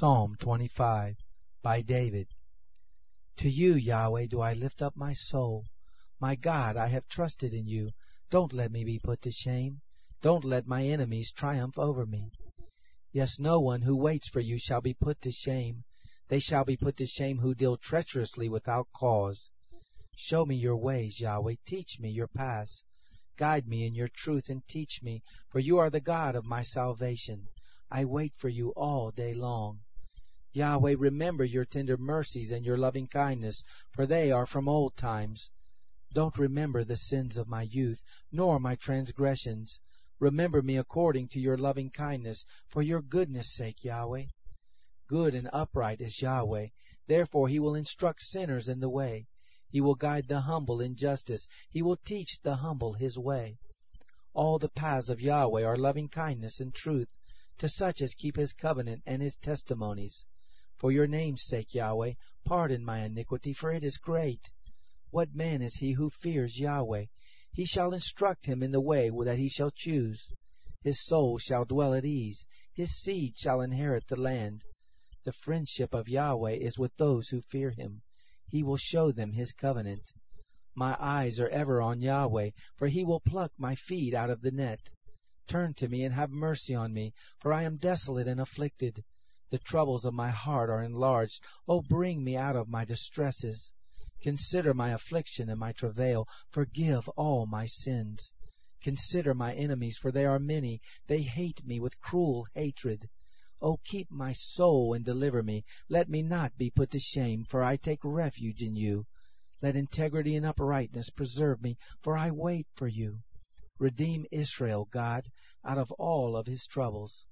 Psalm 25 by David. To you, Yahweh, do I lift up my soul. My God, I have trusted in you. Don't let me be put to shame. Don't let my enemies triumph over me. Yes, no one who waits for you shall be put to shame. They shall be put to shame who deal treacherously without cause. Show me your ways, Yahweh. Teach me your paths. Guide me in your truth and teach me, for you are the God of my salvation. I wait for you all day long. Yahweh, remember your tender mercies and your loving kindness, for they are from old times. Don't remember the sins of my youth, nor my transgressions. Remember me according to your loving kindness, for your goodness' sake, Yahweh. Good and upright is Yahweh, therefore he will instruct sinners in the way. He will guide the humble in justice, he will teach the humble his way. All the paths of Yahweh are loving kindness and truth to such as keep his covenant and his testimonies. For your name's sake, Yahweh, pardon my iniquity, for it is great. What man is he who fears Yahweh? He shall instruct him in the way that he shall choose. His soul shall dwell at ease, his seed shall inherit the land. The friendship of Yahweh is with those who fear him. He will show them his covenant. My eyes are ever on Yahweh, for he will pluck my feet out of the net. Turn to me and have mercy on me, for I am desolate and afflicted. The troubles of my heart are enlarged. O bring me out of my distresses. Consider my affliction and my travail. Forgive all my sins. Consider my enemies, for they are many. They hate me with cruel hatred. O keep my soul and deliver me. Let me not be put to shame, for I take refuge in you. Let integrity and uprightness preserve me, for I wait for you. Redeem Israel, God, out of all of his troubles.